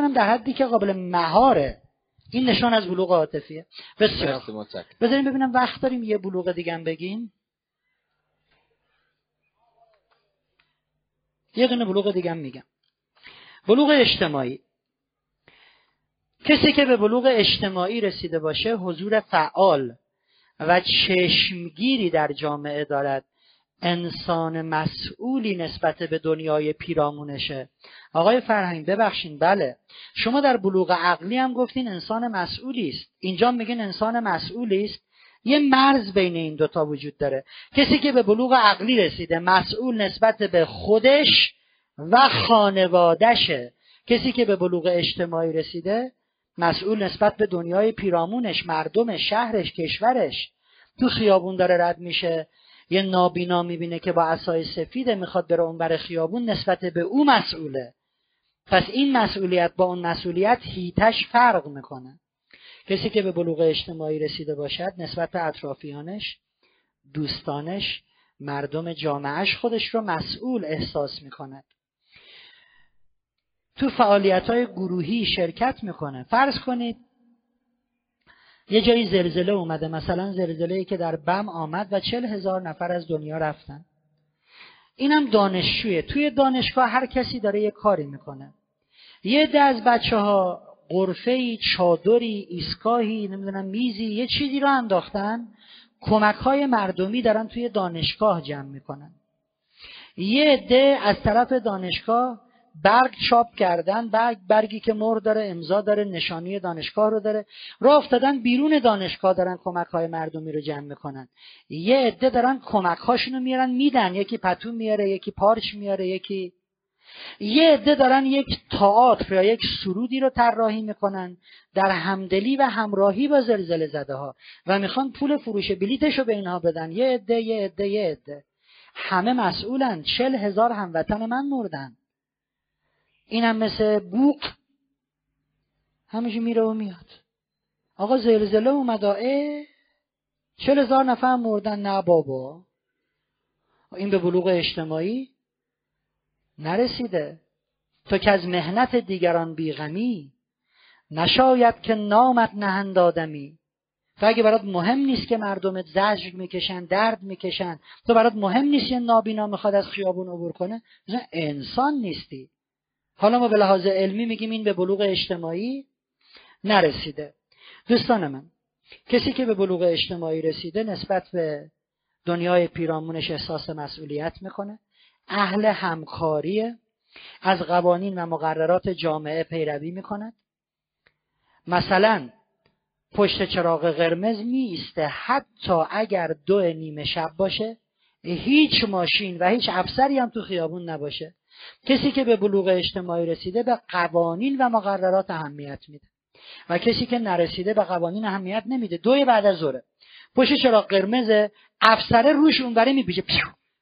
می‌کنم در حدی که قابل مهاره. این نشان از بلوغ عاطفیه. بسیار بذاریم ببینم وقت داریم یه بلوغ دیگه هم بگیم. یه دونه بلوغ دیگه هم میگم. بلوغ اجتماعی. کسی که به بلوغ اجتماعی رسیده باشه حضور فعال و چشمگیری در جامعه دارد. انسان مسئولی نسبت به دنیای پیرامونشه. آقای فرهنگ ببخشین بله. شما در بلوغ عقلی هم گفتین انسان مسئولی است. اینجا میگین انسان مسئولی است. یه مرز بین این دوتا وجود داره. کسی که به بلوغ عقلی رسیده مسئول نسبت به خودش و خانوادشه کسی که به بلوغ اجتماعی رسیده مسئول نسبت به دنیای پیرامونش مردم شهرش کشورش. تو خیابون داره رد میشه. یه نابینا می‌بینه که با اسای سفیده می‌خواد بره اون بر خیابون نسبت به او مسئوله. پس این مسئولیت با اون مسئولیت هیتش فرق می‌کنه. کسی که به بلوغ اجتماعی رسیده باشد نسبت به اطرافیانش دوستانش مردم جامعهش خودش رو مسئول احساس می‌کند. تو فعالیت های گروهی شرکت می‌کنه. فرض کنید یه جایی زلزله اومده مثلا زلزله ای که در بم آمد و چل هزار نفر از دنیا رفتن. اینم دانشجویه. توی دانشگاه هر کسی داره یه کاری می‌کنه. یه ده از بچه ها قرفه چادری ایستگاهی نمی‌دونم میزی یه چیزی رو انداختن. کمک های مردمی دارن توی دانشگاه جمع می‌کنن. یه عده از طرف دانشگاه برگ چاپ کردن برگ برگی که مهر داره امضا داره نشانی دانشگاه رو داره. راه افتادن بیرون دانشگاه دارن کمک های مردمی رو جمع می‌کنن. یه عده دارن کمک هاشونو میارن میدن. یکی پتو میاره یکی پارچ میاره یکی یه عده دارن یک تئاتر یا یک سرودی رو طراحی می‌کنن. در همدلی و همراهی با زلزله زده ها و می‌خوان پول فروش بلیتش رو به اینها بدن. یه عده یه عده یه عده. همه مسئولن. چل هزار هموطن من مردن. اینم مثل بوق. همیشه میره و میاد. آقا زلزله اومد چل هزار نفر مردن؟ نه بابا. این به بلوغ اجتماعی نرسیده. تو که از مهنت دیگران بیغمی نشاید که نامت نهند آدمی. تو اگه برات مهم نیست که مردمت زجر می‌کشن درد می‌کشن تو برات مهم نیست یه نابینا می‌خواد از خیابون عبور کنه انسان نیستی. حالا ما به لحاظ علمی میگیم این به بلوغ اجتماعی نرسیده. دوستان من کسی که به بلوغ اجتماعی رسیده نسبت به دنیای پیرامونش احساس مسئولیت می‌کنه. اهل همکاری از قوانین و مقررات جامعه پیروی می‌کند. مثلا پشت چراغ قرمز میسته حتی اگر دو نیمه شب باشه هیچ ماشین و هیچ افسری هم تو خیابون نباشه. کسی که به بلوغ اجتماعی رسیده به قوانین و مقررات اهمیت میده. و کسی که نرسیده به قوانین اهمیت نمیده. دوی بعد از ظهره. پشت چراغ قرمز افسره روش اونوره میپیچه.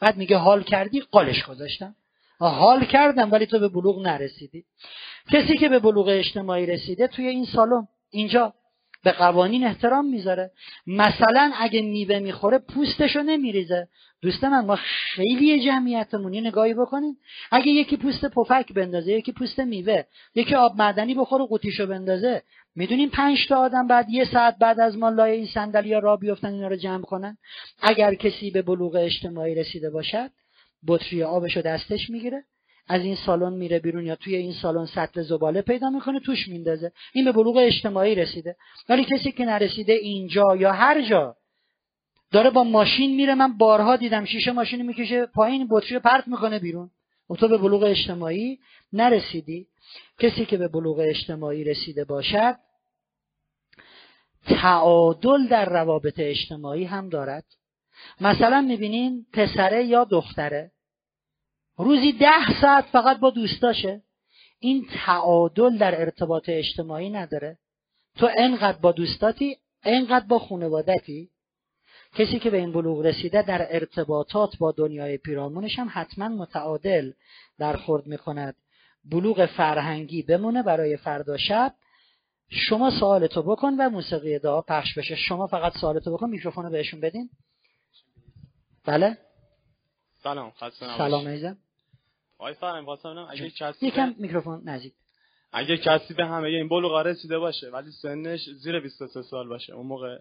بعد میگه حال کردی قالش گذاشتم. حال کردم ولی تو به بلوغ نرسیدی. کسی که به بلوغ اجتماعی رسیده توی این سالن. اینجا. به قوانین احترام می‌ذاره. مثلا اگه میوه می‌خوره پوستشو نمیریزه. دوست من ما خیلی جمعیتمون یه نگاهی بکنیم اگه یکی پوست پفک بندازه یکی پوست میوه یکی آب معدنی بخوره قوطیشو بندازه. می‌دونیم پنج تا آدم بعد یه ساعت بعد از ما لای این صندلی را بیفتن اینا رو جمع کنن؟ اگر کسی به بلوغ اجتماعی رسیده باشد بطری آبشو دستش می‌گیره. از این سالن میره بیرون یا توی این سالن سطل زباله پیدا می‌کنه توش میندازه. این به بلوغ اجتماعی رسیده. ولی کسی که نرسیده اینجا یا هر جا داره با ماشین میره. من بارها دیدم شیشه ماشین می‌کشه پایین بطری پرت می‌کنه بیرون. و تو به بلوغ اجتماعی نرسیدی. کسی که به بلوغ اجتماعی رسیده باشد تعادل در روابط اجتماعی هم دارد. مثلا می‌بینین پسره یا دختره روزی ده ساعت فقط با دوستاشه. این تعادل در ارتباط اجتماعی نداره. تو انقدر با دوستاتی انقدر با خانوادتی کسی که به این بلوغ رسیده در ارتباطات با دنیای پیرامونش هم حتما متعادل برخورد می‌کند. بلوغ فرهنگی بمونه برای فردا شب. شما سوالتو بکن و موسیقی دعا پخش بشه. شما فقط سوالتو بکن میکروفونو بهشون بدین. بله؟ سلام سلام ایزم آقای فرم خواستم اگه یکم میکروفون نزدیک. اگه کسی به همه این بلوغ رسیده باشه؟ ولی سنش زیر 23 سال باشه. اون موقع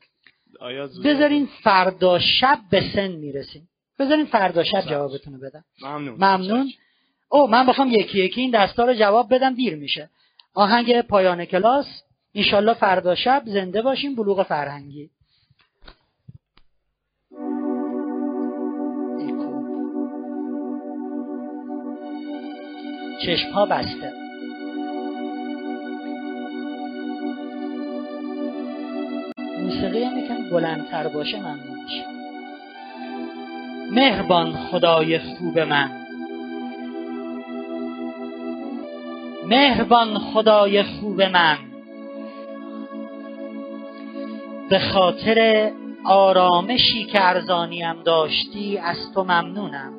آیا بذارین فردا شب به سن می‌رسیم. بذارین فردا شب جوابتون رو بدم. ممنون. ممنون. او من بخوام یکی یکی این دستا رو جواب بدم دیر میشه. آهنگ پایان کلاس. انشالله فردا شب زنده باشیم بلوغ فرهنگی. چشم ها بسته. موسیقی هم یکم بلندتر باشه ممنون میشه مهربان خدای خوب من. مهربان خدای خوب من. به خاطر آرامشی که ارزانیم داشتی از تو ممنونم.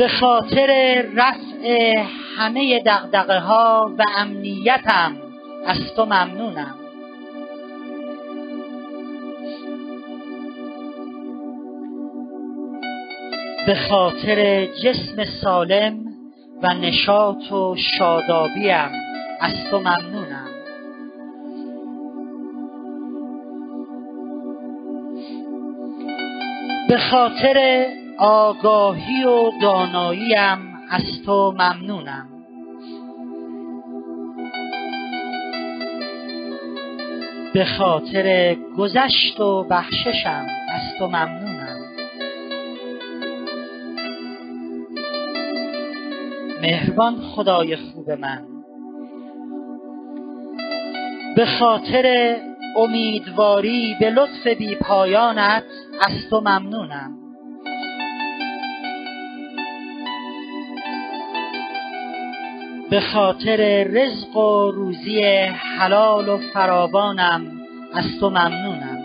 به خاطر رفع همه دقدقه ها و امنیتم از تو ممنونم. به خاطر جسم سالم و نشاط و شادابیم از تو ممنونم. به خاطر آگاهی و داناییم از تو ممنونم. به خاطر گذشت و بخششم از تو ممنونم. مهربان خدای خوب من. به خاطر امیدواری به لطف بی پایانت از تو ممنونم. به خاطر رزق و روزی حلال و فراوانم از تو ممنونم.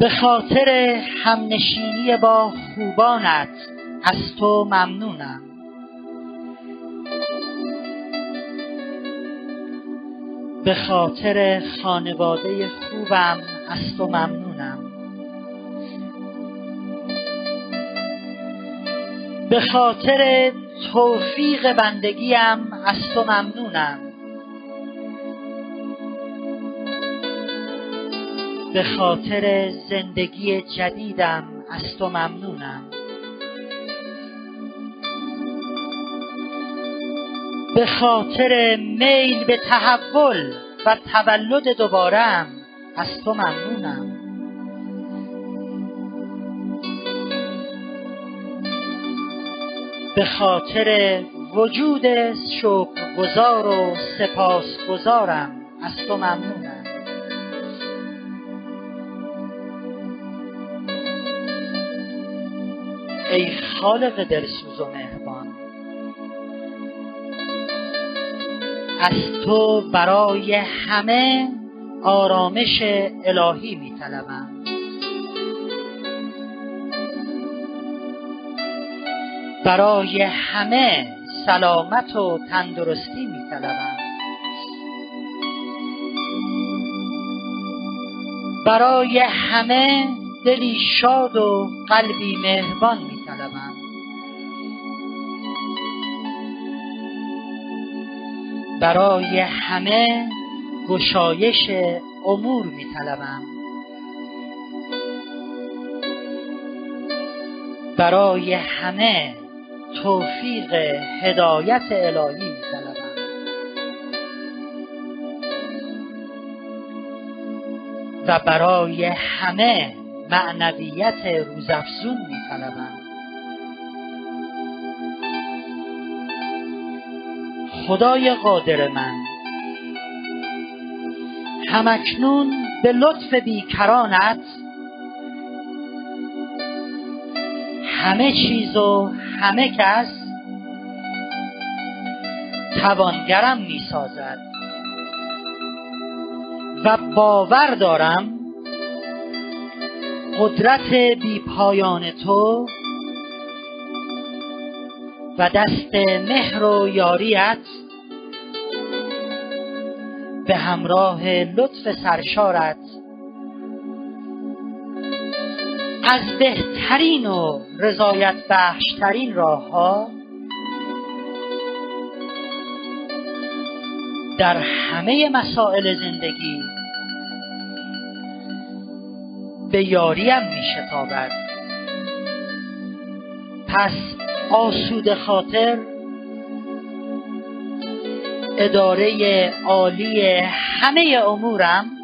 به خاطر همنشینی با خوبانت از تو ممنونم. به خاطر خانواده خوبم از تو ممنونم. به خاطر توفیق بندگیم از تو ممنونم. به خاطر زندگی جدیدم از تو ممنونم. به خاطر میل به تحول و تولد دوبارم از تو ممنونم. به خاطر وجود شکرگزار و سپاسگزارم. از تو ممنونم. ای خالق دلسوز و مهربان از تو برای همه آرامش الهی میطلبم. برای همه سلامت و تندرستی میطلبم. برای همه دلی شاد و قلبی مهربان میطلبم. برای همه گشایش امور میطلبم. برای همه توفیق هدایت الهی میطلبم و برای همه معنویت روزافزون میطلبم خدای قادر من. همکنون به لطف بیکرانت همه چیز و همه کس توانگرم می‌سازد. و باور دارم قدرت بی پایان تو و دست مهر و یاریت به همراه لطف سرشارت از بهترین و رضایت بخشترین راه ها در همه مسائل زندگی به یاریم می شتابد پس آسود خاطر اداره عالی همه امورم